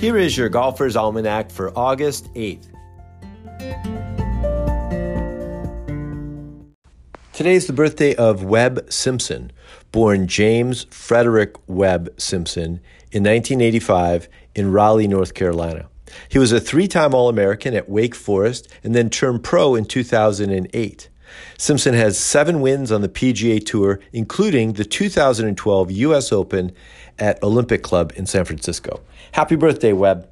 Here is your Golfer's Almanac for August 8th. Today is the birthday of Webb Simpson, born James Frederick Webb Simpson in 1985 in Raleigh, North Carolina. He was a three time All American at Wake Forest and then turned pro in 2008. Simpson has seven wins on the PGA Tour, including the 2012 U.S. Open at Olympic Club in San Francisco. Happy birthday, Webb.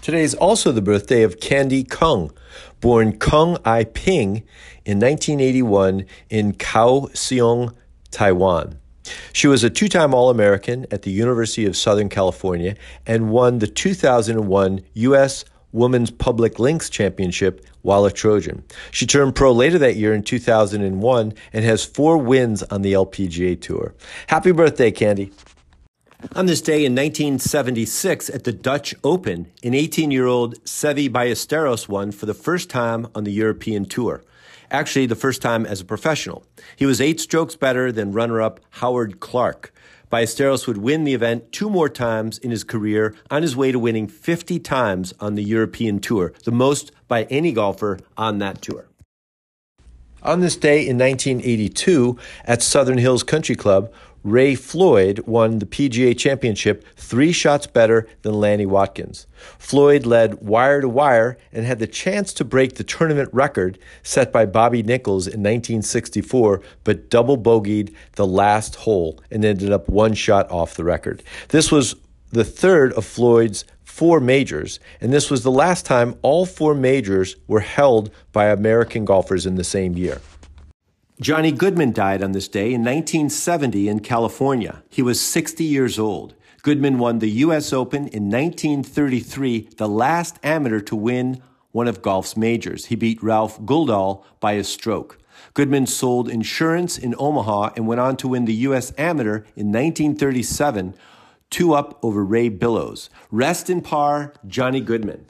Today is also the birthday of Candie Kung, born Kung Ai Ping in 1981 in Kaohsiung, Taiwan. She was a two time All American at the University of Southern California and won the 2001 U.S. Women's Public Links Championship while a Trojan. She turned pro later that year in 2001 and has four wins on the LPGA Tour. Happy birthday, Candie. On this day in 1976 at the Dutch Open, an 18 year old Seve Ballesteros won for the first time on the European Tour. Actually, the first time as a professional. He was eight strokes better than runner up Howard Clark. Ballesteros would win the event two more times in his career on his way to winning 50 times on the European Tour, the most by any golfer on that tour. On this day in 1982 at Southern Hills Country Club, Ray Floyd won the PGA Championship three shots better than Lanny Wadkins. Floyd led wire to wire and had the chance to break the tournament record set by Bobby Nichols in 1964, but double bogeyed the last hole and ended up one shot off the record. This was the third of Floyd's four majors, and this was the last time all four majors were held by American golfers in the same year. Johnny Goodman died on this day in 1970 in California. He was 60 years old. Goodman won the U.S. Open in 1933, the last amateur to win one of golf's majors. He beat Ralph Guldahl by a stroke. Goodman sold insurance in Omaha and went on to win the U.S. Amateur in 1937, two up over Ray Billows. Rest in par, Johnny Goodman.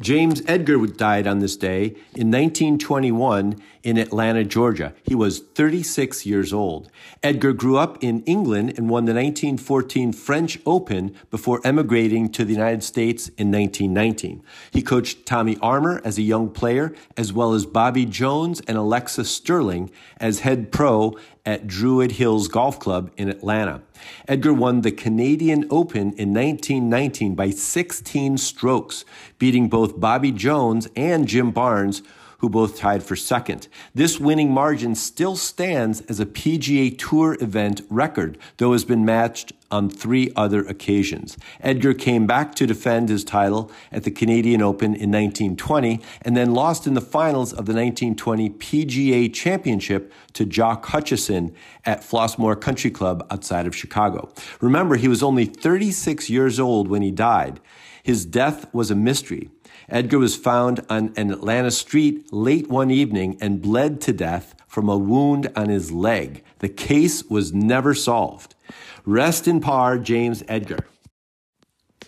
James Edgar died on this day in 1921 in Atlanta, Georgia. He was 36 years old. Edgar grew up in England and won the 1914 French Open before emigrating to the United States in 1919. He coached Tommy Armour as a young player, as well as Bobby Jones and Alexa Stirling as head pro at Druid Hills Golf Club in Atlanta. Edgar won the Canadian Open in 1919 by 16 strokes, beating both Bobby Jones and Jim Barnes, who both tied for second. This winning margin still stands as a PGA Tour event record, though has been matched on three other occasions. Edgar came back to defend his title at the Canadian Open in 1920 and then lost in the finals of the 1920 PGA Championship to Jock Hutchison at Flossmoor Country Club outside of Chicago. Remember, he was only 36 years old when he died. His death was a mystery. Edgar was found on an Atlanta street late one evening and bled to death from a wound on his leg. The case was never solved. Rest in par, James Edgar.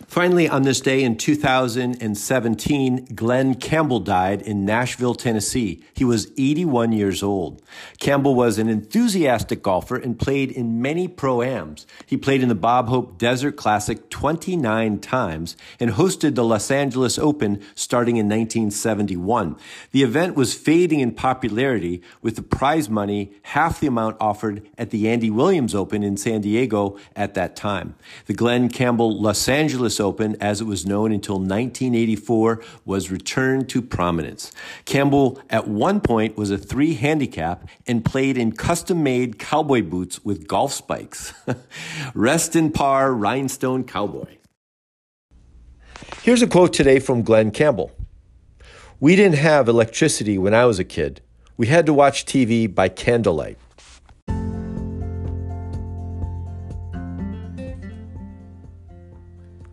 Finally, on this day in 2017, Glen Campbell died in Nashville, Tennessee. He was 81 years old. Campbell was an enthusiastic golfer and played in many pro-ams. He played in the Bob Hope Desert Classic 29 times and hosted the Los Angeles Open starting in 1971. The event was fading in popularity with the prize money half the amount offered at the Andy Williams Open in San Diego at that time. The Glen Campbell Los Angeles Open, as it was known until 1984, was returned to prominence. Campbell, at one point, was a three handicap and played in custom made cowboy boots with golf spikes. Rest in par, rhinestone cowboy. Here's a quote today from Glen Campbell We didn't have electricity when I was a kid. We had to watch TV by candlelight.